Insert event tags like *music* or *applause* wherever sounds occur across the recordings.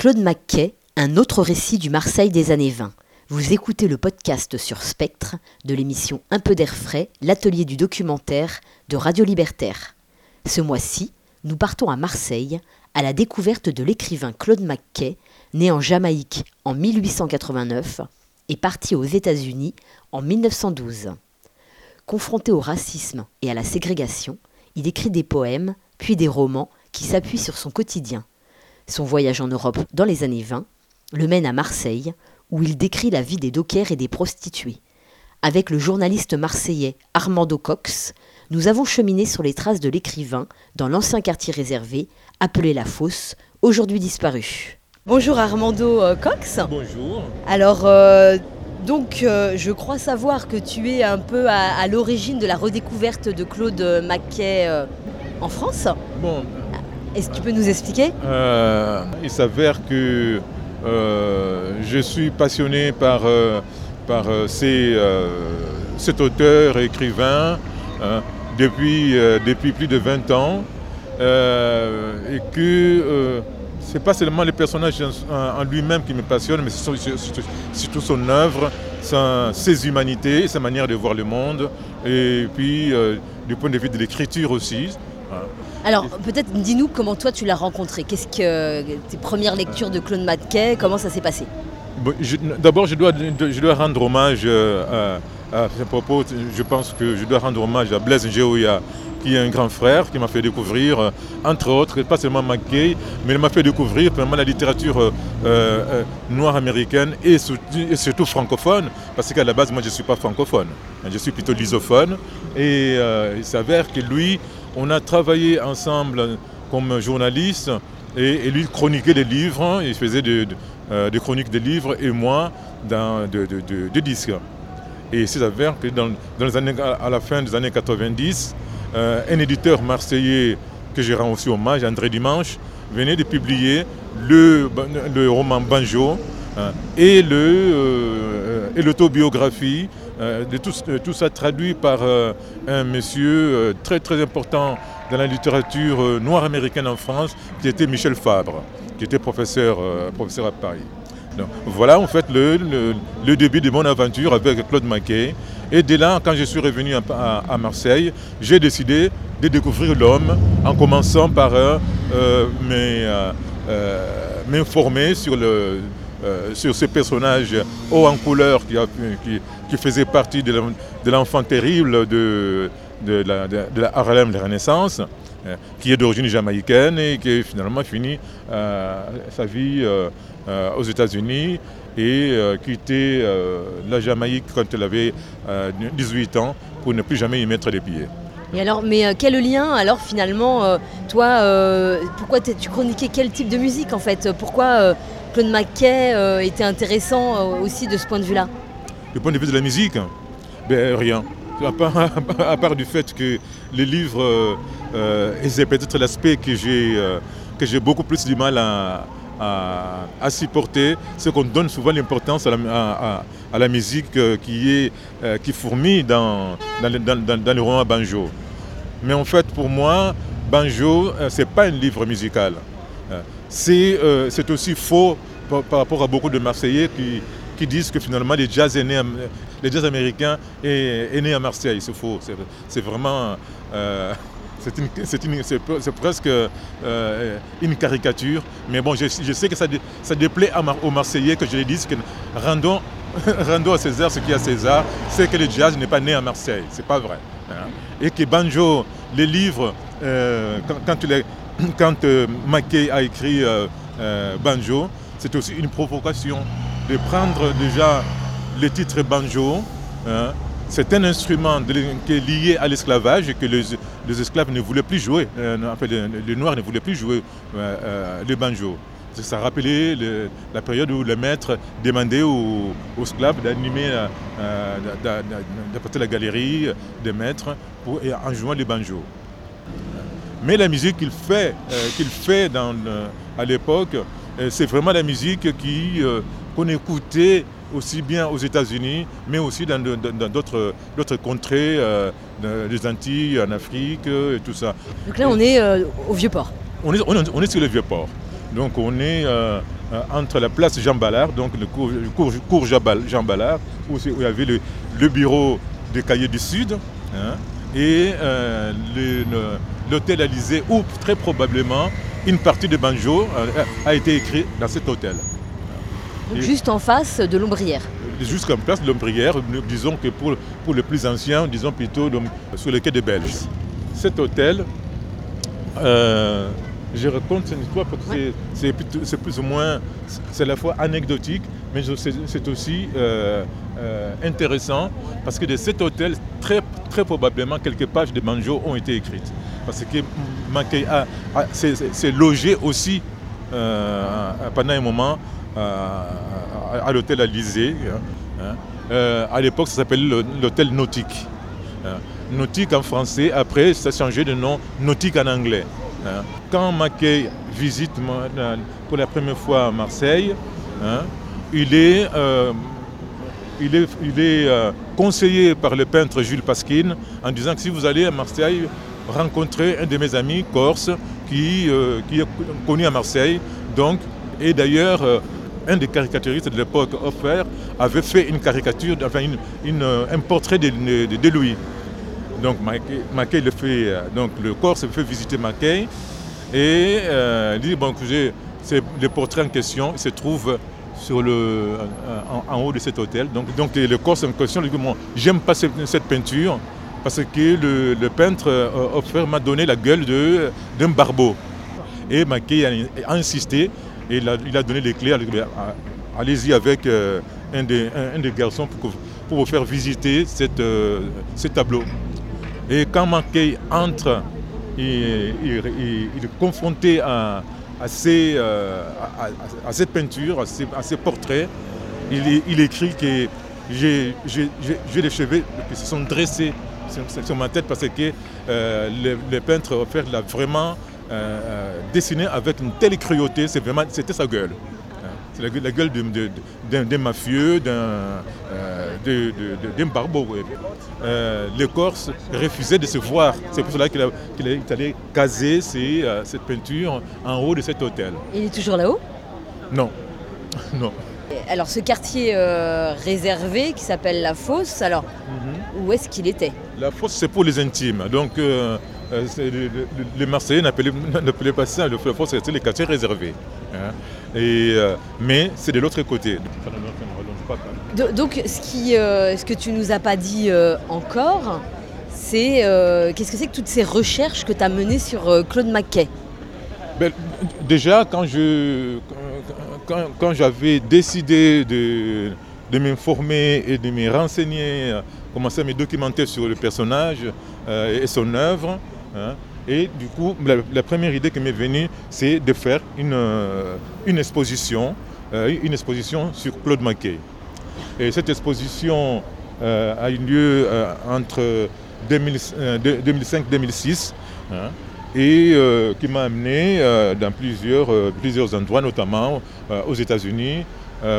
Claude Mackay, un autre récit du Marseille des années 20. Vous écoutez le podcast sur Spectre de l'émission Un peu d'air frais, l'atelier du documentaire de Radio Libertaire. Ce mois-ci, nous partons à Marseille à la découverte de l'écrivain Claude Mackay, né en Jamaïque en 1889 et parti aux États-Unis en 1912. Confronté au racisme et à la ségrégation, il écrit des poèmes, puis des romans qui s'appuient sur son quotidien. Son voyage en Europe dans les années 20 le mène à Marseille, où il décrit la vie des dockers et des prostituées. Avec le journaliste marseillais Armando Cox, nous avons cheminé sur les traces de l'écrivain dans l'ancien quartier réservé, appelé La Fosse, aujourd'hui disparu. Bonjour Armando euh, Cox. Bonjour. Alors, euh, donc, euh, je crois savoir que tu es un peu à, l'origine de la redécouverte de Claude Maquet en France. Bon, est-ce que tu peux nous expliquer euh, Il s'avère que euh, je suis passionné par, euh, par cet auteur écrivain hein, depuis, depuis plus de 20 ans et que ce n'est pas seulement le personnage en, lui-même qui me passionne, mais c'est surtout son œuvre, ses humanités, sa manière de voir le monde, et puis du point de vue de l'écriture aussi. Alors peut-être dis-nous comment toi tu l'as rencontré. Qu'est-ce que tes premières lectures de Claude Mackay, comment ça s'est passé? D'abord je dois, je dois rendre hommage euh, à, ce propos. Je pense que je dois rendre hommage à Blaise Géoya qui est un grand frère qui m'a fait découvrir, euh, entre autres, pas seulement Mackay, mais il m'a fait découvrir vraiment la littérature euh, noire américaine et surtout, francophone, parce qu'à la base, moi, je ne suis pas francophone, je suis plutôt lusophone, et il s'avère que lui, on a travaillé ensemble comme journaliste et, lui chroniquait des livres, il faisait euh, des chroniques de livres et moi dans, de, disques. Et c'est s'avère que à la fin des années 90, euh, un éditeur marseillais que je rends aussi hommage, André Dimanche, venait de publier le, roman Banjo hein, et euh, l'autobiographie euh, de tout, ça traduit par euh, un monsieur euh, très très important dans la littérature noire américaine en France, qui était Michel Fabre, qui était professeur, professeur à Paris. voilà en fait le, début de mon aventure avec Claude Maquet. Et dès là, quand je suis revenu à, Marseille, j'ai décidé de découvrir l'homme en commençant par m'informer sur le, euh, sur ce personnage haut en couleur qui, qui, faisait partie de l'enfant terrible de, de, la, Harlem de la Renaissance, euh, qui est d'origine jamaïcaine et qui finalement fini euh, sa vie aux États-Unis et quitté la Jamaïque quand elle avait 18 ans pour ne plus jamais y mettre les pieds. Et alors, mais quel lien alors finalement, toi, pourquoi tu chroniquais quel type de musique en fait? Pourquoi Claude Mackay euh, était intéressant euh, aussi de ce point de vue-là Du point de vue de la musique ben, Rien. *laughs* À part, du fait que les livres, euh, c'est peut-être l'aspect que j'ai que j'ai beaucoup plus du mal à, supporter, c'est qu'on donne souvent l'importance à, la, musique qui, est, qui fourmille dans, dans, dans, le roman Banjo. Mais en fait, pour moi, Banjo, ce n'est pas un livre musical. Euh, c'est aussi faux par, rapport à beaucoup de Marseillais qui, disent que finalement les jazz, est né les jazz américains est, né à Marseille. C'est faux. C'est vraiment... Euh, c'est presque euh, une caricature. Mais bon, je, sais que ça, déplaît aux Marseillais que je les dise que rendons, *laughs* rendons à César ce qui est à César. C'est que le jazz n'est pas né à Marseille. C'est pas vrai. Hein. Et que Banjo, les livres, quand tu les *clears throat* quand euh, Mackay a écrit euh, euh, Banjo, c'était aussi une provocation de prendre déjà le titre Banjo. Hein. c'est un instrument qui est lié à l'esclavage et que les, esclaves ne voulaient plus jouer, les, Noirs ne voulaient plus jouer le banjo. Ça rappelait la période où le maître demandait aux, esclaves d'animer, d'apporter la galerie des maîtres pour, en jouant le banjo. Mais la musique qu'il fait, euh, qu'il fait dans, euh, à l'époque, euh, c'est vraiment la musique qui, qu'on écoutait aussi bien aux États-Unis, mais aussi dans, d'autres, d'autres contrées, des Antilles, en Afrique et tout ça. Donc là, on est au Vieux-Port. On est, on, est, sur le Vieux-Port. Donc on est entre la place Jean Ballard, donc le cours, cours, Jean Ballard, où, il y avait le, bureau des cahiers du Sud, hein, et l'hôtel Alizé, où très probablement une partie de banjo a été écrite dans cet hôtel. juste en face de l'ombrière Juste en place de l'ombrière, disons que pour, pour les plus anciens, disons plutôt sur le quai des Belges. Cet hôtel, euh, je raconte cette histoire parce que c'est plus ou moins, c'est à la fois anecdotique, mais c'est aussi euh, euh, intéressant parce que de cet hôtel, très, très probablement, quelques pages de banjo ont été écrites. Parce que Mackay s'est logé aussi pendant un moment à, l'hôtel Alizé. Hein, hein. à l'époque, ça s'appelait l'hôtel Nautique. Hein. Nautique en français, après ça a changé de nom Nautique en anglais. Hein. Quand Mackay visite pour la première fois Marseille, il est, euh, il est, il est euh, conseillé par le peintre Jules Pasquin en disant que si vous allez à Marseille, rencontrer un de mes amis corse qui, euh, qui est connu à Marseille. Donc, et d'ailleurs, un des caricaturistes de l'époque, Hoffer, avait fait une caricature, enfin une, un portrait de, de Louis. Donc Mackay, le, fait, euh, donc le corps se fait visiter Mackay et euh, il dit bon c'est le portrait en question, se trouve sur le, euh, en, haut de cet hôtel. Donc, donc le corps en question, il dit bon, j'aime pas cette, peinture parce que le, peintre offert m'a donné la gueule d'un barbeau. Et Mackay a, insisté et il a, il a donné les clés. Allez-y avec un, des, garçons pour, pour, vous faire visiter cette, ce tableau. Et quand Mackay entre, il, est confronté à, euh, cette peinture, à ces, portraits. Il, écrit que j'ai les cheveux qui se sont dressés sur, ma tête parce que euh, le, peintre l'a vraiment euh, dessiné avec une telle cruauté, c'était sa gueule la, gueule d'un mafieux, d'un euh, barbeau. Euh, les Corses refusaient de se voir. C'est pour cela qu'il est allé caser euh, cette peinture en haut de cet hôtel. Il est toujours là-haut? Non. *laughs* non. Alors ce quartier réservé qui s'appelle La Fosse, alors mhm. Où est-ce qu'il était La Fosse c'est pour les intimes. Donc les Marseillais *laughs* n'appelaient pas ça, le Fosse c'était les quartiers réservés. Hein. Et, euh, mais c'est de l'autre côté. Donc ce, qui, euh, ce que tu nous as pas dit euh, encore, c'est qu'est-ce que c'est que toutes ces recherches que tu as menées sur Claude Mackay ben, Déjà, quand, je, quand, j'avais décidé de, de m'informer et de me renseigner, commencer à me documenter sur le personnage et son œuvre, hein, et du coup, la, première idée qui m'est venue, c'est de faire une, euh, une exposition, euh, une exposition sur Claude Mackay. Et cette exposition euh, a eu lieu entre 2005-2006 hein, et qui m'a amené dans plusieurs, plusieurs endroits, notamment aux États-Unis,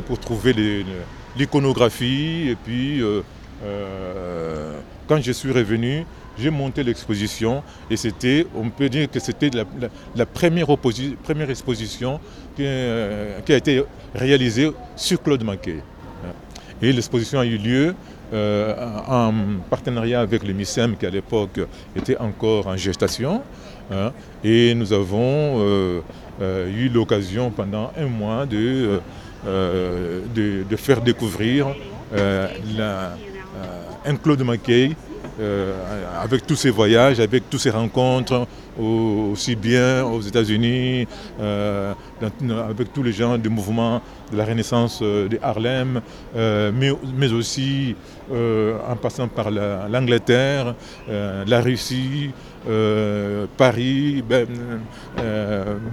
pour trouver l'iconographie. Et puis, quand je suis revenu, j'ai monté l'exposition et c'était, on peut dire que c'était la, première, exposition euh, qui, a été réalisée sur Claude Maquet. Et l'exposition a eu lieu euh, en partenariat avec le MISEM qui à l'époque était encore en gestation. Hein. et nous avons euh, eu l'occasion pendant un mois de, de, faire découvrir un Claude Mackay euh, avec tous ces voyages, avec toutes ces rencontres, aussi bien aux États-Unis, euh, avec tous les gens du mouvement de la Renaissance euh, de Harlem, mais, aussi en passant par l'Angleterre, la, Russie, Paris, ben,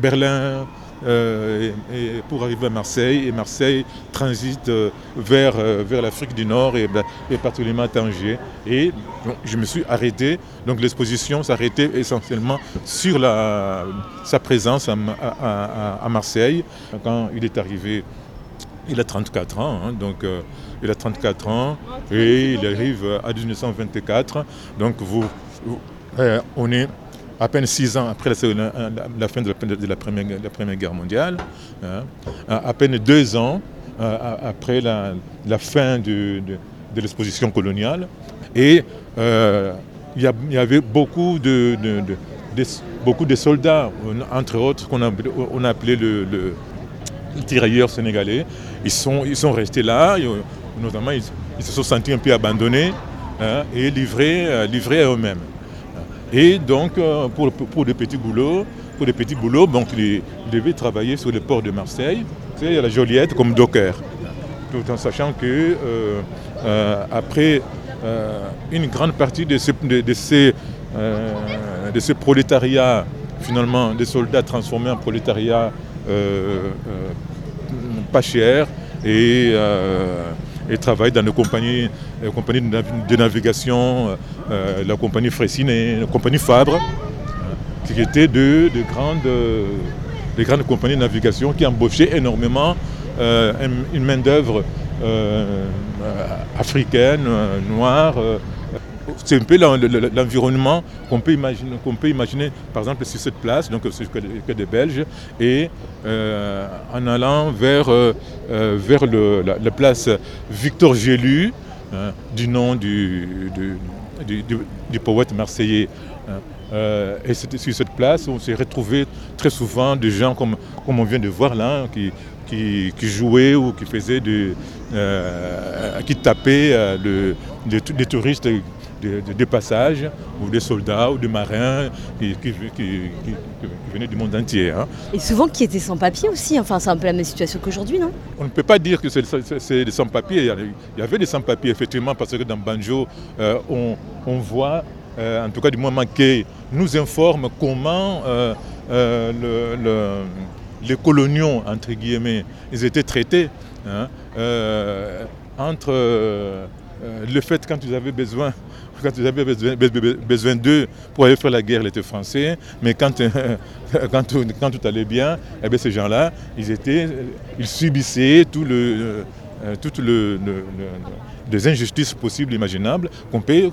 Berlin. Euh, et, pour arriver à Marseille. Et Marseille transite euh, vers, euh, vers l'Afrique du Nord et, et particulièrement à Tanger. Et je me suis arrêté. Donc l'exposition s'arrêtait essentiellement sur la, sa présence à, Marseille. Quand il est arrivé, il a 34 ans. Hein, donc il a 34 ans et il arrive à 1924. Donc vous, on est à peine six ans après la, fin de la, première, Guerre mondiale, hein, à, peine deux ans après la, fin de, l'exposition coloniale. Et il y, avait beaucoup de, beaucoup de soldats, entre autres, qu'on a, on le, le, tirailleur sénégalais. Ils sont, ils sont restés là, notamment ils, se sont sentis un peu abandonnés hein, et livrés, euh, livrés à eux-mêmes. Et donc, euh, pour, pour des petits boulots, pour des petits boulots, donc, ils, devaient travailler sur le port de Marseille, c'est à la Joliette comme docker. Tout en sachant que euh, après une grande partie de ces, de, prolétariats, finalement, des soldats transformés en prolétariat pas cher et et travaille dans les compagnies, les compagnies de navigation, euh, la compagnie Fressine et la compagnie Fabre, euh, qui étaient de, grandes, des grandes compagnies de navigation qui embauchaient énormément euh, une main-d'œuvre africaine, noire, c'est un peu l'environnement qu'on peut, imaginer, par exemple, sur cette place, donc c'est que des Belges, et euh, en allant vers, euh, euh, la, place Victor Gélu, hein, du nom du, du, poète marseillais. Hein. et c'était sur cette place on s'est retrouvé très souvent des gens comme, on vient de voir là, qui, qui, jouaient ou qui faisaient de, qui tapaient des touristes des passages, ou des soldats, ou des marins qui, venaient du monde entier. Hein. Et souvent qui étaient sans papier aussi, enfin c'est un peu la même situation qu'aujourd'hui, non? On ne peut pas dire que c'est des sans-papiers, il y avait des sans-papiers effectivement, parce que dans Banjo, euh, on, voit, euh, en tout cas du moins manqué, nous informe comment euh, les coloniaux, entre guillemets, ils étaient traités hein, entre le fait quand ils avaient besoin quand ils avaient besoin, d'eux pour aller faire la guerre, ils étaient français. Mais quand, *laughs* tout, quand tout allait bien, eh bien, ces gens-là, ils, étaient, ils subissaient tout le, euh, toutes le, les injustices possibles, imaginables, qu'on peut,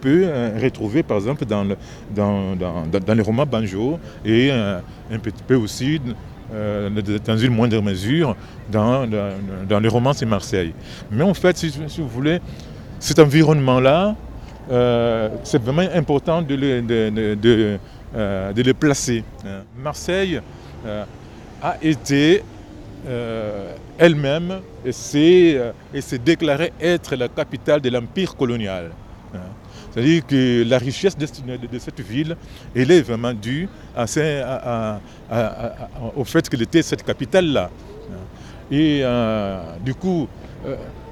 peut euh, retrouver par exemple dans, dans, dans, dans, les romans banjo et euh, un petit peu aussi dans une moindre mesure dans, dans, les romans c'est Marseille. Mais en fait, si vous voulez, cet environnement-là, euh, c'est vraiment important de de, euh, placer. Hein. Marseille euh, a été elle-même et s'est déclarée être la capitale de l'empire colonial. Hein. C'est-à-dire que la richesse de, cette ville, elle est vraiment due au fait qu'elle était cette capitale-là. Hein. Et du coup,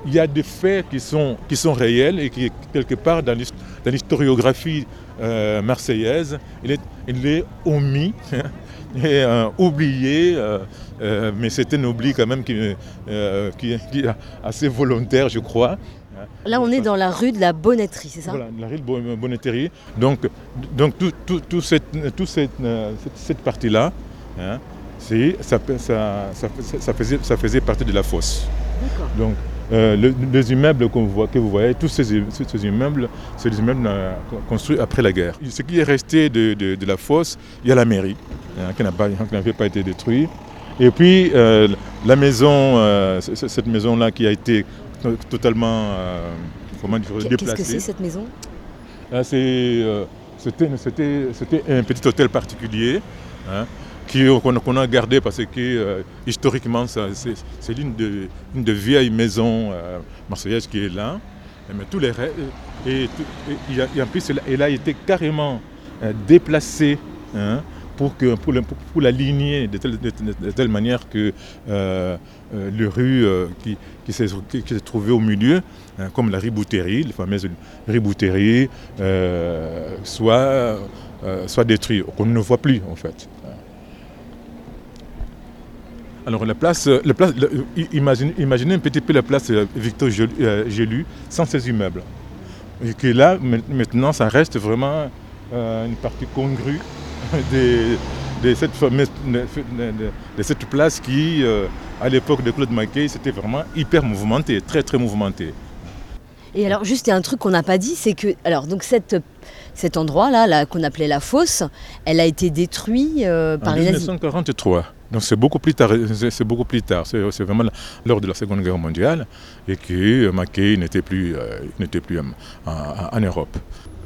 il y a des faits qui sont, qui sont réels et qui, quelque part, dans l'historiographie euh, marseillaise, il est, il est omis *laughs* et euh, oublié. Euh, mais c'est un oubli quand même qui, qui, est assez volontaire, je crois. Là, on est dans la rue de la Bonnetterie, c'est ça? Voilà, la rue de la Bonnetterie. Donc, donc tout, tout, tout cette, cette, cette partie-là, hein, ça, ça, ça, faisait, ça faisait partie de la fosse. Donc, euh, les immeubles que vous voyez, tous ces, immeubles, c'est des immeubles euh, construits après la guerre. Ce qui est resté de, la fosse, il y a la mairie, hein, qui n'avait pas, été détruite. Et puis euh, la maison, cette maison-là qui a été totalement comment dire, déplacée. Qu'est-ce que c'est cette maison? Ah, C'était un petit hôtel particulier. Hein, qu'on a gardé parce que euh, historiquement, c'est l'une des de vieilles maisons euh, marseillaises qui est là. Mais tous les et, et, en plus, elle a été carrément euh, déplacée hein, pour, que, pour, pour, la de de, telle, manière que le rue qui, qui s'est trouvée au milieu, hein, comme la ribouterie, la fameuse ribouterie, soit, soit détruite, qu'on ne voit plus en fait. Alors la place, la place imaginez, un petit peu la place euh, Victor euh, Gélu sans ses immeubles. Et que là, maintenant, ça reste vraiment euh, une partie congrue de, cette, de, cette place qui, à l'époque de Claude Mackay, c'était vraiment hyper mouvementé, très très mouvementé. Et alors, juste, il y a un truc qu'on n'a pas dit, c'est que, alors, donc cette, cet endroit-là, là, qu'on appelait la fosse, elle a été détruite par en les nazis. 1943. Donc c'est beaucoup plus tard. C'est beaucoup plus tard. C'est vraiment lors de la Seconde Guerre mondiale et que Mackay n'était plus, euh, n'était plus en, en- en Europe.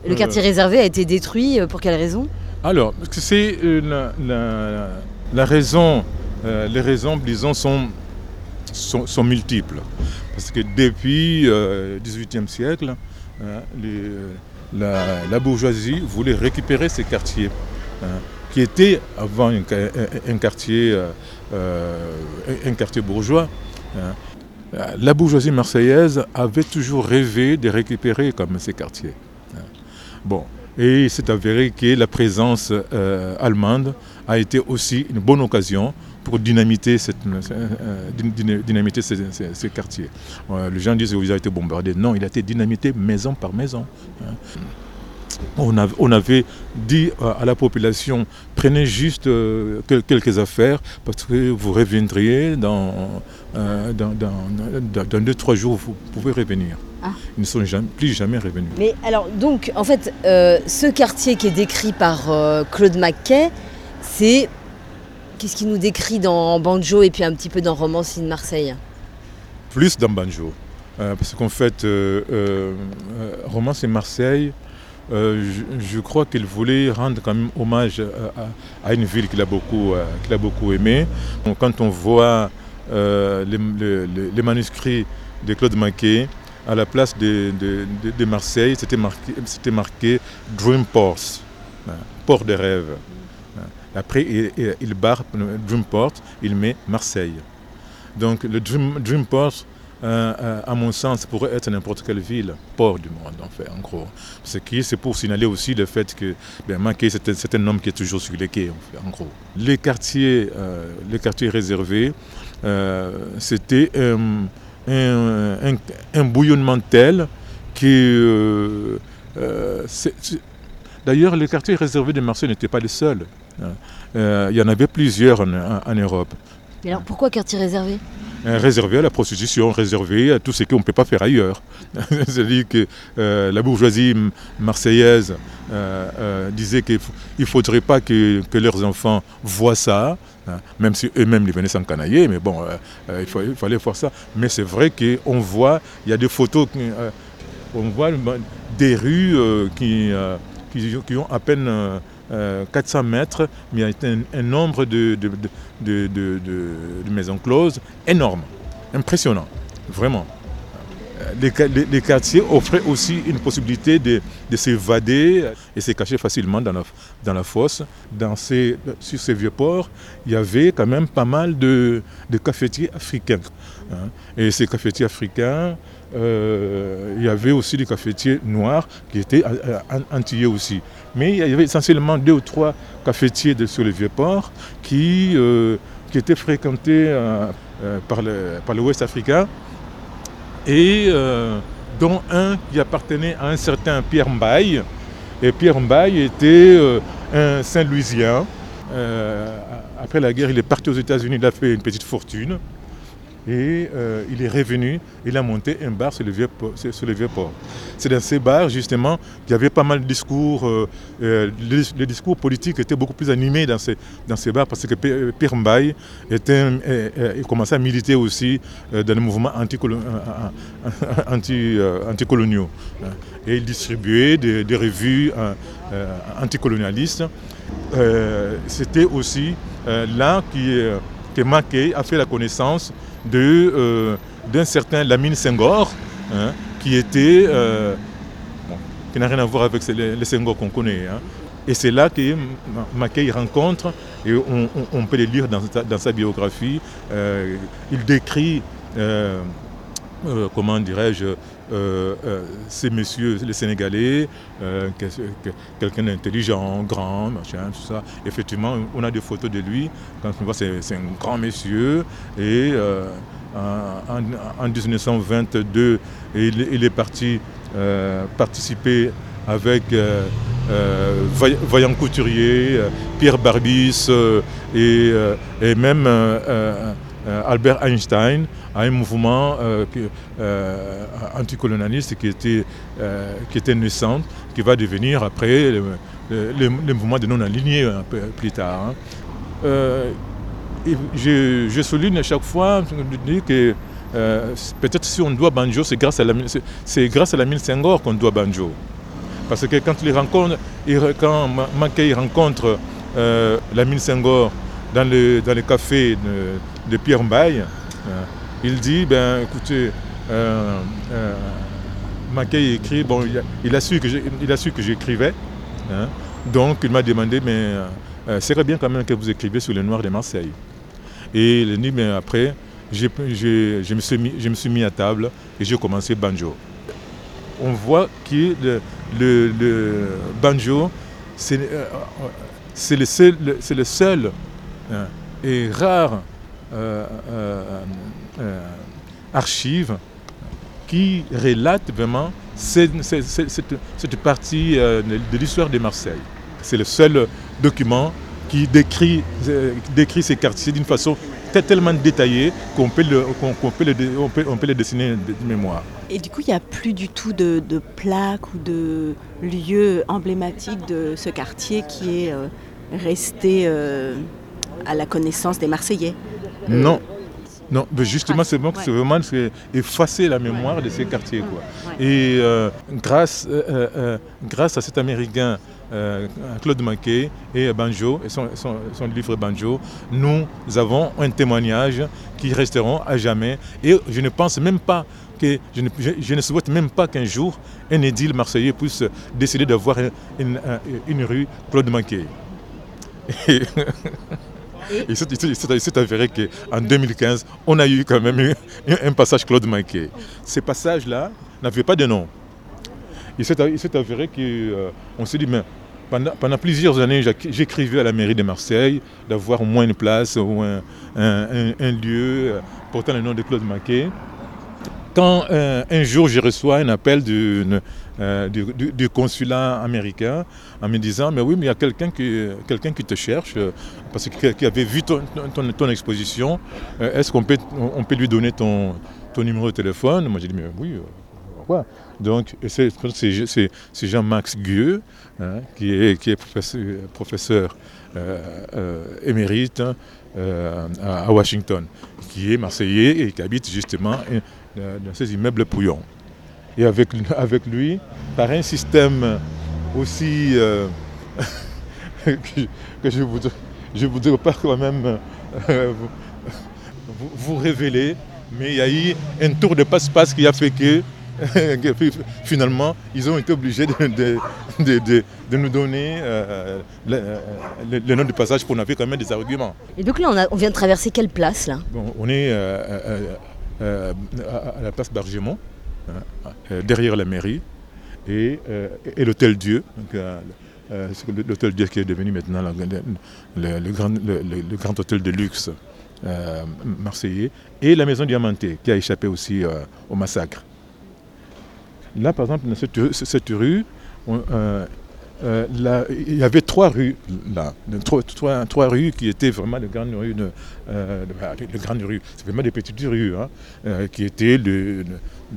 Le quartier réservé a été détruit euh, pour quelle raison? Alors, parce que c'est euh, la, la- la raison, euh, les raisons, disons, sont, sont, sont multiples. Parce que depuis le XVIIIe siècle, les- la, la bourgeoisie voulait récupérer ces quartiers, hein, qui étaient avant un, quartier, euh, euh, un quartier bourgeois. hein. La bourgeoisie marseillaise avait toujours rêvé de récupérer comme ces quartiers. hein. Bon, et c'est avéré que la présence euh, allemande a été aussi une bonne occasion pour dynamiter, cette, dyna- dynamiter ces, quartiers. Euh, les gens disent qu'il a été bombardé. Non, il a été dynamité maison par maison. hein. On, av- on avait dit euh, à la population, prenez juste euh, quel- quelques affaires parce que vous reviendriez dans, euh, dans, dans, deux, trois jours, vous pouvez revenir. Ah. Ils ne sont jamais, plus jamais revenus. Mais alors, donc, en fait, euh, ce quartier qui est décrit par Claude Mackay, c'est. Qu'est-ce qu'il nous décrit dans Banjo et puis un petit peu dans Romance in Marseille? Plus dans Banjo. Parce qu'en fait, Romance et Marseille, euh, je, crois qu'il voulait rendre quand même hommage à, à- une ville qu'il a beaucoup, euh, qu'il beaucoup aimée. Quand on voit euh, les, manuscrits de Claude Maquet, à la place de, Marseille, c'était marqué, c'était marqué Dream Ports, hein, port de rêve. Hein. Après, il, barre Dream Port, il met Marseille. Donc le Dream, euh, euh, à mon sens, pourrait être n'importe quelle ville, port du monde, en fait, en gros. Ce qui, c'est pour signaler aussi le fait que ben, Mackay, c'est un, homme qui est toujours sur les quais, en, gros. Les quartiers, euh, les quartiers réservés, euh, c'était un, bouillonnement tel que... euh, euh, D'ailleurs, les quartiers réservés de Marseille n'étaient pas les seuls. hein. Euh, il y en avait plusieurs en Europe. Mais alors, pourquoi quartier réservé? Euh, réservé à la prostitution, réservé à tout ce qu'on ne peut pas faire ailleurs. *laughs* C'est-à-dire que euh, la bourgeoisie marseillaise euh, disait qu'il ne faudrait pas que, leurs enfants voient ça, hein, même si eux-mêmes ils venaient s'encanailler, mais bon, il, fa- il fallait voir ça. Mais c'est vrai qu'on voit, il y a des photos, on voit des rues qui, qui ont à peine euh, euh, 400 mètres, mais il y a un, nombre de, maisons closes énorme, impressionnant, vraiment. Euh, Les, quartiers offraient aussi une possibilité de, de s'évader et se cacher facilement dans la, fosse. Dans ces, sur ces vieux ports, il y avait quand même pas mal de, cafetiers africains. hein. Et ces cafetiers africains, il y avait aussi des cafetiers noirs qui étaient euh, euh, antillais aussi. Mais il y avait essentiellement deux ou trois cafetiers de- sur le vieux port qui, euh, qui étaient fréquentés euh, euh, par le- par l'Ouest africain et euh, dont un qui appartenait à un certain Pierre Mbaye. Et Pierre Mbaye était euh, un Saint-Louisien. Euh, après la guerre, il est parti aux États-Unis, il a fait une petite fortune. Et euh, il est revenu, il a monté un bar sur le vieux port. C'est dans ces bars, justement, qu'il y avait pas mal de discours. euh, euh, les, discours politiques étaient beaucoup plus animés dans ces, dans ces bars parce que Pierre Mbaye était, euh, euh, il commençait à militer aussi dans le mouvement anticolo- anti, anticoloniaux. hein. Et il distribuait des, des revues anticolonialistes. C'était aussi là qui, que Mackay a fait la connaissance euh, d'un certain Lamine Senghor, hein, qui était, euh, qui n'a rien à voir avec les, Senghor qu'on connaît. hein. Et c'est là que Ma- Mackay rencontre, et on, peut le lire dans, sa- biographie, euh, il décrit, comment dirais-je, ces messieurs, les Sénégalais, euh, que- que- quelqu'un d'intelligent, grand, machin, tout ça. Effectivement, on a des photos de lui. Quand on voit, c'est un grand monsieur. Et euh, en, en- en 1922, il, est parti euh, participer avec euh, euh, Vaillant Couturier, euh, Pierre Barbis euh, et, euh, même euh, euh, Albert Einstein à un mouvement anticolonialiste qui était, qui était naissant, qui va devenir après le, mouvement de non-aligné un peu plus tard. Hein. je, souligne à chaque fois que peut-être si on doit Banjo, c'est grâce à la, c'est grâce à la mine Senghor qu'on doit Banjo. Parce que quand, il rencontre, quand Mackay rencontre euh, la mine Senghor dans le, dans le café de, Pierre Mbaye, euh, il dit, ben écoutez, euh, Mackay écrit, bon, il a, su que j'écrivais, hein. donc il m'a demandé, mais c'est serait bien quand même que vous écriviez sur le noir de Marseille. Et il dit, mais après, je, me suis mis, je me suis mis à table et j'ai commencé banjo. On voit que le, banjo, c'est euh, le seul, le seul hein, et rare euh, euh, archive qui relate vraiment cette, partie de l'histoire de Marseille. C'est le seul document qui décrit, décrit ces quartiers d'une façon tellement détaillée qu'on peut, le, peut, le, peut, on peut le dessiner de mémoire. Et du coup, il n'y a plus du tout de, plaques ou de lieux emblématiques de ce quartier qui est euh, resté euh, à la connaissance des Marseillais Non. Non, mais justement, c'est bon, c'est vraiment effacer la mémoire de ces quartiers. Quoi. Et euh, grâce, grâce à cet Américain Claude Maquet et Banjo, et son, son, livre Banjo, nous avons un témoignage qui resteront à jamais. Et je ne pense même pas je ne, souhaite même pas qu'un jour un édile marseillais puisse décider d'avoir une, rue Claude Manquet. *laughs* Et, il s'est avéré qu'en 2015, on a eu quand même un passage Claude Manquet. Ces passages-là n'avaient pas de nom. Il s'est avéré qu'on euh, s'est dit, mais pendant, plusieurs années, j'écrivais à la mairie de Marseille d'avoir au moins une place ou un, lieu euh, portant le nom de Claude Manquet quand euh, un jour je reçois un appel euh, du, consulat américain en me disant mais oui mais il y a quelqu'un qui, qui te cherche euh, parce qu'il avait vu ton, ton, exposition est-ce qu'on peut, on peut lui donner ton, ton numéro de téléphone? Moi j'ai dit mais oui pourquoi? Donc c'est, Jean-Max Gueux hein, qui est, qui est professeur, émérite hein, à Washington qui est marseillais et qui habite justement dans ces immeubles pouillons. Et avec, avec lui, par un système aussi euh, *laughs* que, je ne voudrais, je voudrais pas quand même euh, vous, révéler, mais il y a eu un tour de passe-passe qui a fait que *laughs* finalement, ils ont été obligés de, de, nous donner euh, le, nom du passage pour qu'on avait quand même des arguments. Et donc là, on, vient de traverser quelle place là? On est à, la place Bargemont, derrière la mairie, et, euh, l'hôtel Dieu. l'hôtel Dieu qui est devenu maintenant le, grand, hôtel de luxe marseillais, et la maison Diamantée qui a échappé aussi au massacre. Là, par exemple, dans cette, rue, euh, il y avait trois rues là, trois, rues qui étaient vraiment de grandes rues, de, euh, grandes rues, c'est vraiment des petites rues, hein, euh, qui étaient le,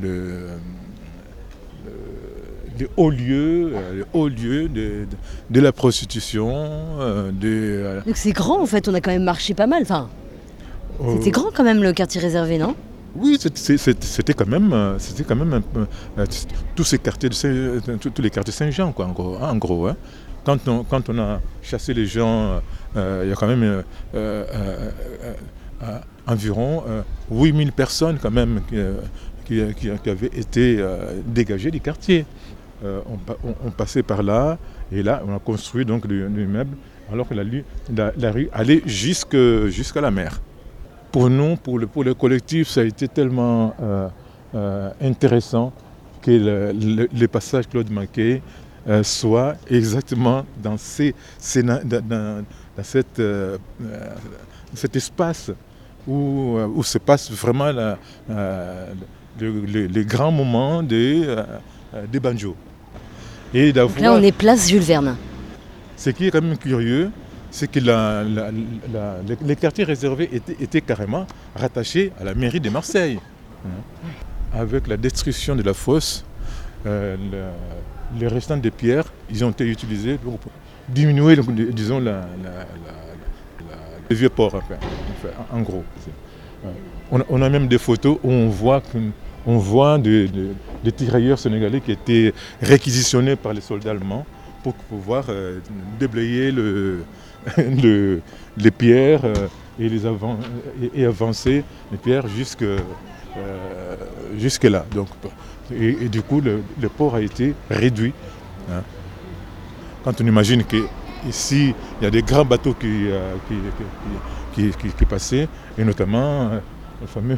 le, les hauts lieux, lieux de, la prostitution. de, Donc c'est grand en fait, on a quand même marché pas mal. Enfin, c'était grand quand même le quartier réservé, non? Oui, c'était quand même, euh, c'était quand même euh, tous ces quartiers, de tous les quartiers Saint-Jean, quoi, en gros. Hein. Quand, on, quand on a chassé les gens, euh, il y a quand même environ 8000 personnes quand même qui, avaient été dégagées du quartier. On, passait par là et là on a construit donc l'immeuble alors que la, rue allait jusqu'à la mer pour nous, pour le, pour le collectif, ça a été tellement euh, euh, intéressant que le, passage Claude Maquet euh, soit exactement dans, ces, dans, cette, cet espace où, où, se passe vraiment la, les grands moments des, des banjos. Et là, on est place Jules Verne. Ce qui est quand même curieux, c'est que les quartiers réservés étaient, carrément rattachés à la mairie de Marseille. Hein. Avec la destruction de la fosse, euh, les restants des pierres, ils ont été utilisés pour diminuer, disons, le vieux port, en gros. On, a même des photos où on voit, on voit des, tirailleurs sénégalais qui étaient réquisitionnés par les soldats allemands pour pouvoir euh, déblayer *laughs* les pierres euh, et, avancer les pierres jusque, euh, là. Et, du coup, le, port a été réduit. Hein. Quand on imagine qu'ici, il y a des grands bateaux qui, qui, qui, passaient, et notamment le fameux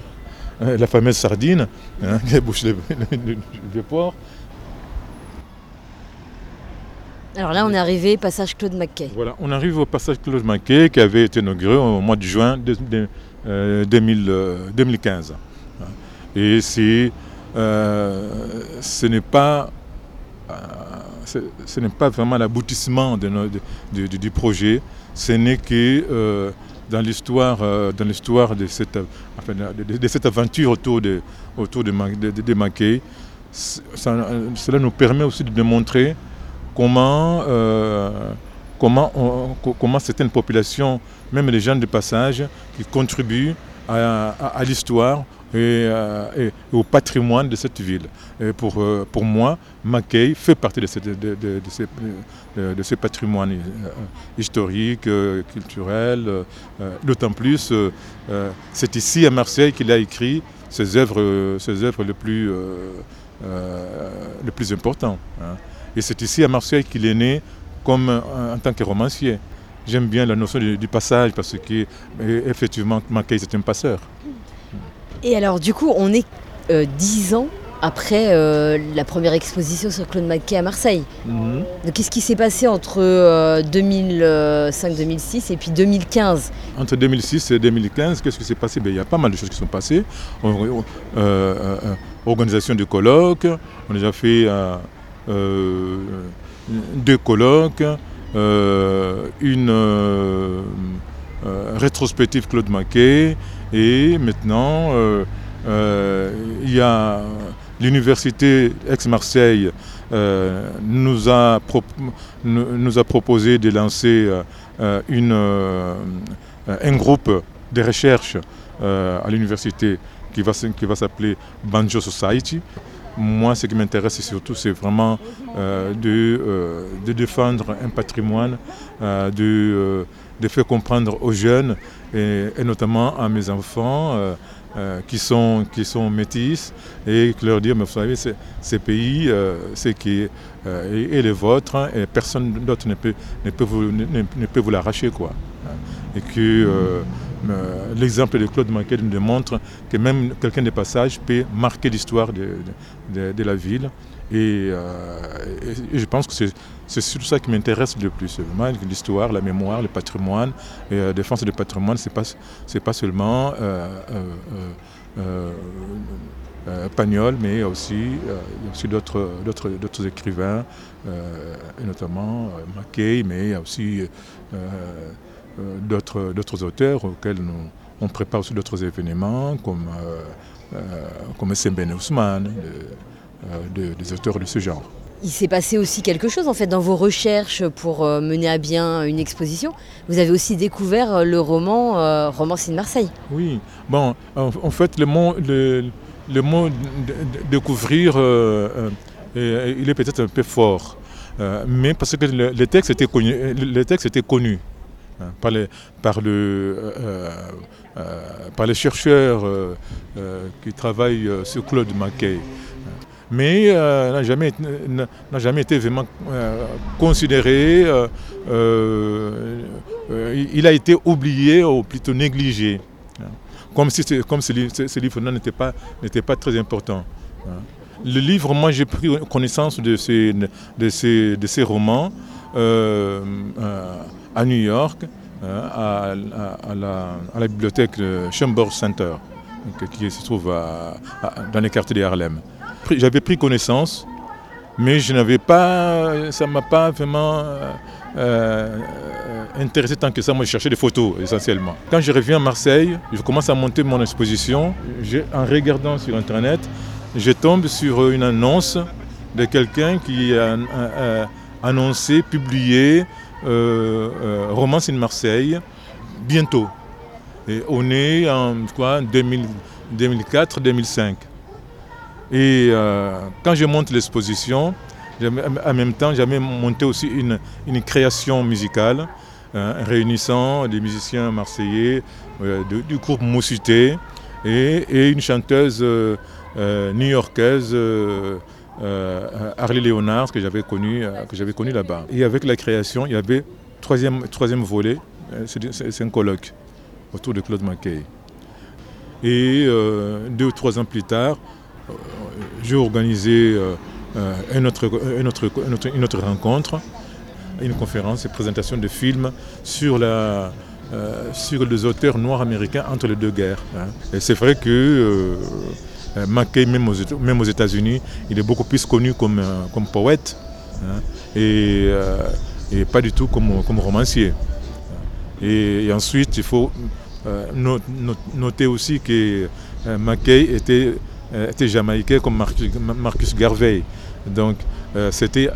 la fameuse sardine hein, *laughs* qui bouche le, port. Alors là, on est arrivé passage Claude Mackay. Voilà, on arrive au passage Claude Mackay qui avait été inauguré au mois de juin 2015. Euh, euh, Et c'est, euh, ce n'est pas, ce n'est pas vraiment l'aboutissement de, du projet. Ce n'est que dans l'histoire, dans l'histoire de cette, de, cette aventure autour de, autour de, de, cela nous permet aussi de démontrer comment, euh, comment, comment certaines populations, même les gens de passage, qui contribuent à, l'histoire euh, et, au patrimoine de cette ville. Pour, euh, pour moi, Mackay fait partie de, ce patrimoine historique, culturel. D'autant plus, c'est ici à Marseille qu'il a écrit ses œuvres, ses œuvres les, plus, les plus importantes. Hein. Et c'est ici à Marseille qu'il est né comme en tant que romancier. J'aime bien la notion du, passage parce qu'effectivement, Mackay c'est un passeur. Et alors du coup, on est euh, dix ans après euh, la première exposition sur Claude Mackay à Marseille. Mhm. Qu'est-ce qui s'est passé entre 2005-2006 euh, et puis 2015 Entre 2006 et 2015, qu'est-ce qui s'est passé? Ben, Il y a pas mal de choses qui sont passées. organisation de colloques, on a déjà fait euh, deux colloques, euh, une euh, rétrospective Claude Maquet et maintenant il y a l'université Aix-Marseille nous, a nous a proposé de lancer une, un groupe de recherche à l'université qui va, qui va s'appeler Banjo Society. Moi, ce qui m'intéresse surtout, c'est vraiment euh, euh, de, défendre un patrimoine, euh, de, de, faire comprendre aux jeunes, et, notamment à mes enfants, qui, sont, qui sont métis, et leur dire, mais vous savez, ces pays, c'est qui est, et, les vôtres, et personne d'autre ne peut, ne peut vous, ne, peut vous l'arracher. quoi. Et que euh, l'exemple de Claude Manquet nous démontre que même quelqu'un de passage peut marquer l'histoire de, la ville. Euh, et, je pense que c'est surtout ça qui m'intéresse le plus. L'histoire, la mémoire, le patrimoine. Et la euh, défense du patrimoine, ce n'est pas, seulement Pagnol, mais aussi, aussi d'autres écrivains, et notamment Mackay, mais il y a aussi euh, d'autres auteurs auxquels nous, on prépare aussi d'autres événements comme, euh, euh, comme Sembene Ousmane, des auteurs de ce genre. Il s'est passé aussi quelque chose en fait dans vos recherches pour mener à bien une exposition. Vous avez aussi découvert le roman euh, in Marseille. Oui, bon, en, fait le mot, le, mot découvrir, il est peut-être un peu fort, mais parce que le, texte était connu, le texte était connu. Hein, par, les, par, le, euh, euh, par les chercheurs euh, qui travaillent sur Claude Mackay. Mais n'a jamais, jamais été vraiment considéré, il a été oublié ou plutôt négligé, hein. comme si, comme ce, livre n'était pas, pas très important. Hein. Le livre, moi j'ai pris connaissance de ces, de ces, de ces romans à New York, euh, à, la, bibliothèque de Center, qui se trouve dans les quartiers de Harlem. J'avais pris connaissance, mais je n'avais pas, ça ne m'a pas vraiment euh, euh, intéressé tant que ça. Moi, je cherchais des photos essentiellement. Quand je reviens à Marseille, je commence à monter mon exposition. En regardant sur Internet, je tombe sur une annonce de quelqu'un qui a, annoncé, publié euh, euh, Romance in Marseille bientôt. On est en 2004-2005. Et euh, quand je monte l'exposition, en même temps, j'avais monté aussi une, création musicale hein, réunissant des musiciens marseillais du groupe Moussité et, une chanteuse new-yorkaise euh, Harley Léonard que j'avais connu, euh, que j'avais connu là-bas. Et avec la création, il y avait troisième, troisième volet, euh, c'est un colloque autour de Claude Mackay. Et deux ou trois ans plus tard, j'ai organisé une, autre, une, autre, une, autre, rencontre, une conférence, une présentation de films sur la, sur les auteurs noirs américains entre les deux guerres. Hein. Et c'est vrai que euh, Mackay, même aux, États-Unis, il est beaucoup plus connu comme, euh, comme poète hein, euh, et, pas du tout comme, comme romancier. Et, ensuite, il faut noter aussi que Mackay était, était jamaïcain comme Marcus, Garvey. Donc, c'était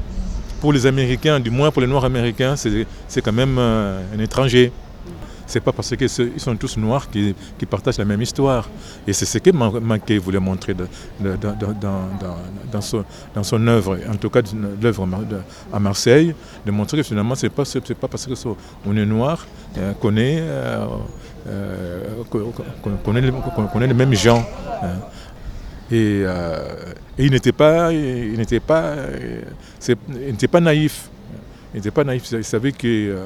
pour les Américains, du moins pour les Noirs américains, c'est quand même un étranger c'est pas parce qu'ils sont tous noirs qu'ils partagent la même histoire. Et c'est ce que Mackay voulait montrer dans, son, œuvre, en tout cas l'œuvre à Marseille, de montrer que finalement, ce n'est pas, pas parce qu'on est noir euh, qu'on est, euh, euh, est, les mêmes gens. Hein. Et, il n'était pas, il n'était pas, il n'était pas naïf. Il n'était pas naïf. Il savait que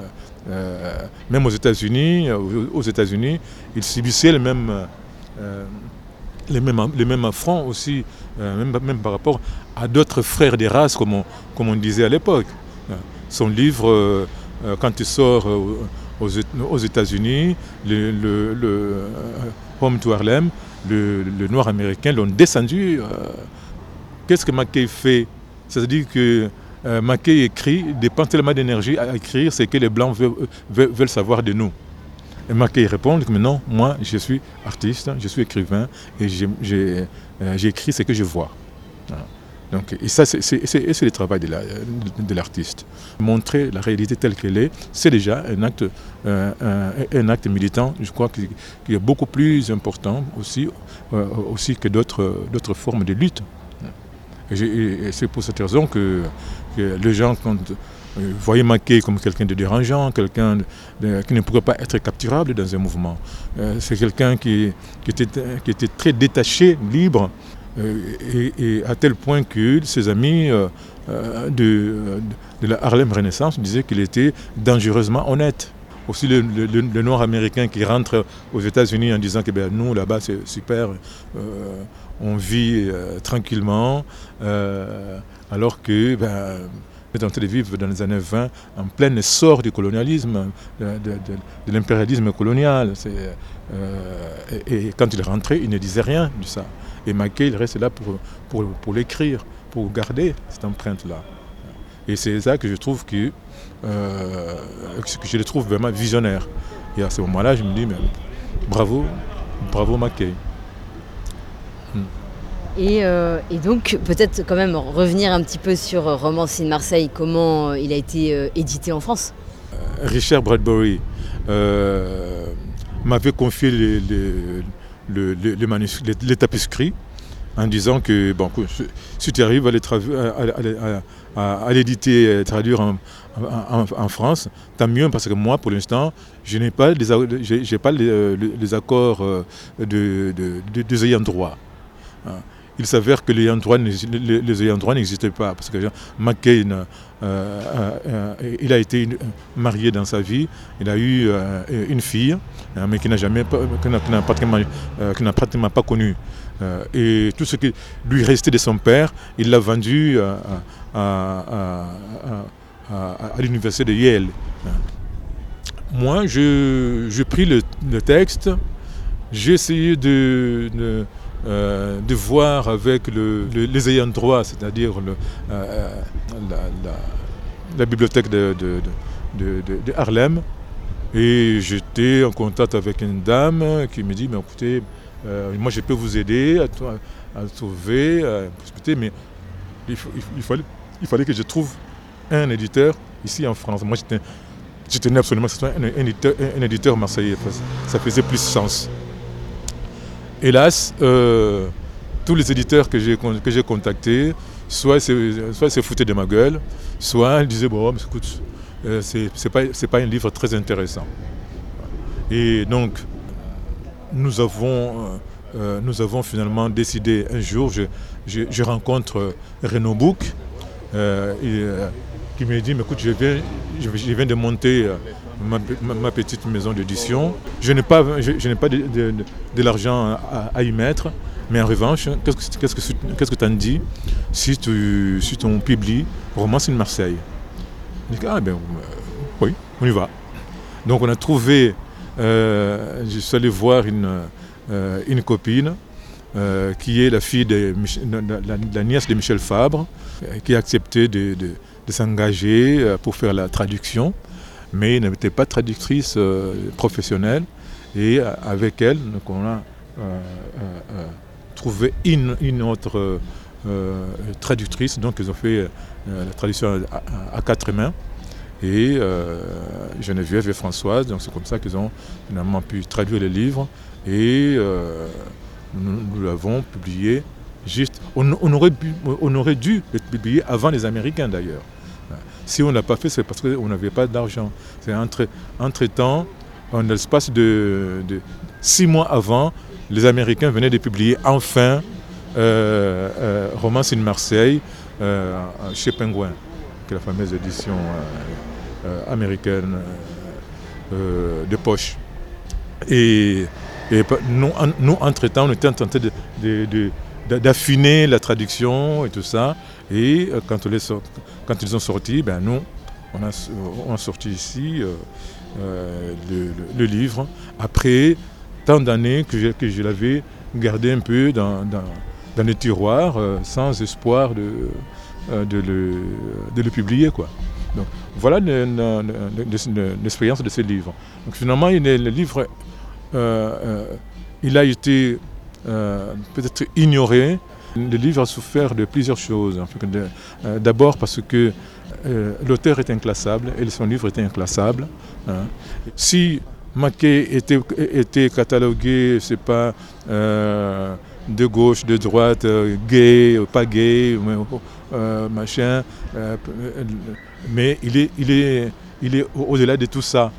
euh, même aux États-Unis, euh, aux États-Unis, ils subissaient les mêmes, euh, les mêmes, affronts aussi, même, par rapport à d'autres frères des races, comme on, disait à l'époque. Son livre, quand il sort aux, États-Unis, le, le, Home to Harlem, le, noir américain l'ont descendu. Qu'est-ce que McKay fait? C'est-à-dire que euh, Mackay écrit, dépend tellement d'énergie à écrire ce que les Blancs veulent, savoir de nous. Et Mackay répond que non, moi je suis artiste, je suis écrivain et euh, j'écris ce que je vois. Et ça, c'est le travail de l'artiste. Montrer la réalité telle qu'elle est, c'est déjà un acte, euh, militant, je crois, qui, est beaucoup plus important aussi, aussi que d'autres formes de lutte. Et, c'est pour cette raison que, les gens, quand euh, Mackay comme quelqu'un de dérangeant, quelqu'un qui ne pourrait pas être capturable dans un mouvement. Euh, c'est quelqu'un qui, qui était très détaché, libre, euh, et, à tel point que ses amis de, la Harlem Renaissance disaient qu'il était dangereusement honnête aussi le, noir américain qui rentre aux États-Unis en disant que ben, nous, là-bas, c'est super, on vit euh, tranquillement, euh, alors que ben, est en train de vivre dans les années 20 en plein essor du colonialisme, de, l'impérialisme colonial. Euh, et, quand il rentrait, il ne disait rien de ça. Et Mackay, il reste là pour, pour, pour l'écrire, pour garder cette empreinte-là. Et c'est ça que je trouve que, que je le trouve vraiment visionnaire. Et à ce moment-là, je me dis, mais, bravo, bravo Mackay. Euh, et, donc, peut-être quand même revenir un petit peu sur Romance in Marseille, comment euh, il a été euh, édité en France? Richard Bradbury m'avait confié les, les, les, tapisseries en disant que bon, si tu arrives à l'éditer et traduire en, France, tant mieux parce que moi, pour l'instant, je n'ai pas, les, pas les, accords de, de, des ayants droit. Hein il s'avère que les ayants droit, n'existaient pas. Parce que McCain, euh, euh, euh, il a été marié dans sa vie, il a eu une fille, hein, mais qui n'a jamais, n'a pratiquement, pas connu. et tout ce qui lui restait de son père, il l'a vendu à, l'université de Yale. Moi, j'ai pris le, texte, j'ai essayé de euh, de voir avec les ayants droit, c'est-à-dire euh, euh, la, bibliothèque de, Harlem, Et j'étais en contact avec une dame qui me dit, mais écoutez, euh, moi je peux vous aider à, à trouver, à possibilité, mais il, fallait, il fallait que je trouve un éditeur ici en France. Moi je tenais absolument que ce soit un, éditeur, marseillais, ça faisait plus sens. Hélas, euh, tous les éditeurs que j'ai contactés, soit se foutaient de ma gueule, soit ils disaient, bon, écoute, euh, c'est pas, un livre très intéressant. Et donc, nous avons, euh, euh, finalement décidé un jour, je, rencontre Renaud Bouc, qui me dit, mais écoute, je viens, je, viens de monter ma, petite maison d'édition. Je, n'ai pas de, l'argent à, y mettre, mais en revanche, qu'est-ce que tu en dis si tu, si on publie Romance in Marseille je dis, ah ben oui, on y va. Donc on a trouvé, euh, je suis allé voir une, euh, copine euh, qui est la fille de, la, nièce de Michel Fabre, qui a accepté de, s'engager pour faire la traduction, mais n'était pas traductrice professionnelle. Et avec elle, on a trouvé une, autre traductrice, donc ils ont fait la traduction à, quatre mains. Et euh, Geneviève et Françoise, donc c'est comme ça qu'ils ont finalement pu traduire les livres. Et euh, nous, l'avons publié juste. On, aurait on, aurait dû le publier avant les Américains d'ailleurs. Si on n'a pas fait, c'est parce qu'on n'avait pas d'argent. C'est entre, entre temps, en l'espace de, six mois avant, les Américains venaient de publier enfin euh, euh Romance in Marseille, euh, chez Penguin, qui est la fameuse édition américaine de poche. Et, nous, entre-temps, on était en train d'affiner la traduction et tout ça. Et quand, quand ils ont sorti, ben nous, on a, sorti ici le, livre après tant d'années que je, que je l'avais gardé un peu dans, dans les tiroirs euh, sans espoir de, euh, de, le, de, le, publier. Quoi. Donc, voilà l'expérience de ce livre. Donc, finalement, il le livre euh, il a été peut-être ignoré. Le livre a souffert de plusieurs choses. D'abord parce que l'auteur est inclassable et son livre est inclassable. Hein. Si Maquet était, était catalogué, c'est pas de gauche, de droite, euh, gay, pas gay, euh, machin. Euh, mais il est, il est, il est au-delà de tout ça.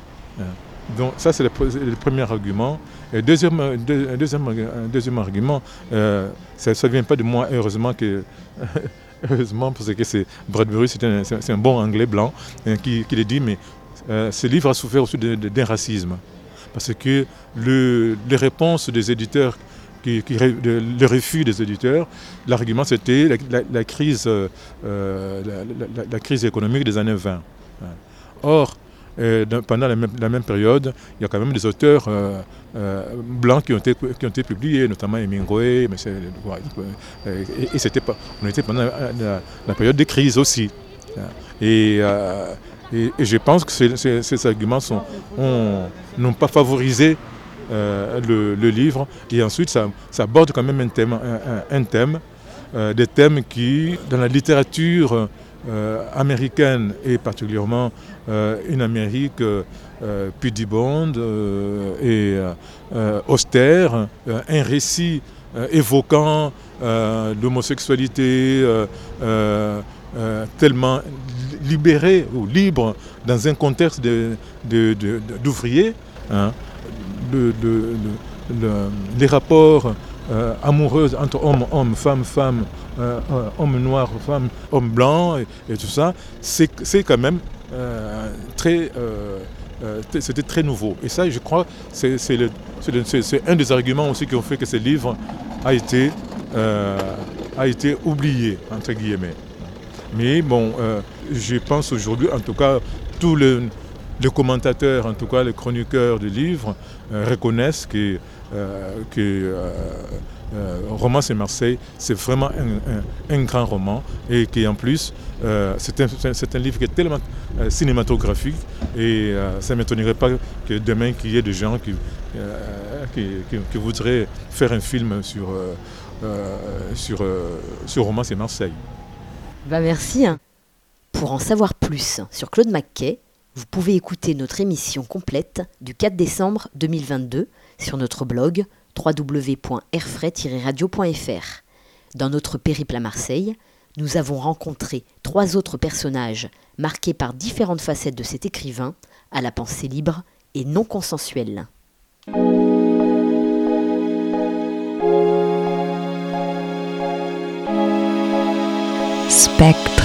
Donc ça, c'est le, premier argument. Et deuxième, deuxième, deuxième argument, ça ne vient pas de moi, heureusement que... *laughs* heureusement, parce que c'est Bradbury, c'est un, un, bon anglais blanc qui, qui le dit, mais ce livre a souffert aussi d'un racisme. Parce que le, les réponses des éditeurs le refus des éditeurs. L'argument, c'était la, crise, euh, euh, la, crise économique des années 20. Or, euh, pendant la même, période, il y a quand même des auteurs blancs qui ont, été, qui publiés, notamment Hemingway, mais et, c'était on était pendant la, période de crise aussi. Et, je pense que ces, arguments n'ont pas favorisé euh, le, livre. Et ensuite, ça, aborde quand même un thème, un, thème euh, des thèmes qui, dans la littérature euh, américaine et particulièrement une Amérique pudibonde et austère, un récit évoquant l'homosexualité tellement libéré ou libre dans un contexte d'ouvriers. De, hein, les rapports euh, amoureux entre hommes, hommes, femmes, femmes, euh, euh, hommes noirs, femmes, hommes blancs et, tout ça, c'est quand même très c'était très nouveau. Et ça, je crois, c'est un des arguments aussi qui ont fait que ce livre a été, a été oublié, entre guillemets. Mais bon, je pense aujourd'hui, en tout cas, tout le, les commentateurs, en tout cas les chroniqueurs du livre, euh, reconnaissent que, euh, que Romance et Marseille, c'est vraiment un, grand roman et qui en plus, c'est un, livre qui est tellement cinématographique et ça ne m'étonnerait pas que demain qu'il y ait des gens qui, voudraient faire un film sur, Romance et Marseille. Bah merci. Pour en savoir plus sur Claude Mackay, vous pouvez écouter notre émission complète du 4 décembre 2022 sur notre blog www.airfray-radio.fr. Dans notre périple à Marseille, nous avons rencontré trois autres personnages marqués par différentes facettes de cet écrivain à la pensée libre et non consensuelle. Spectre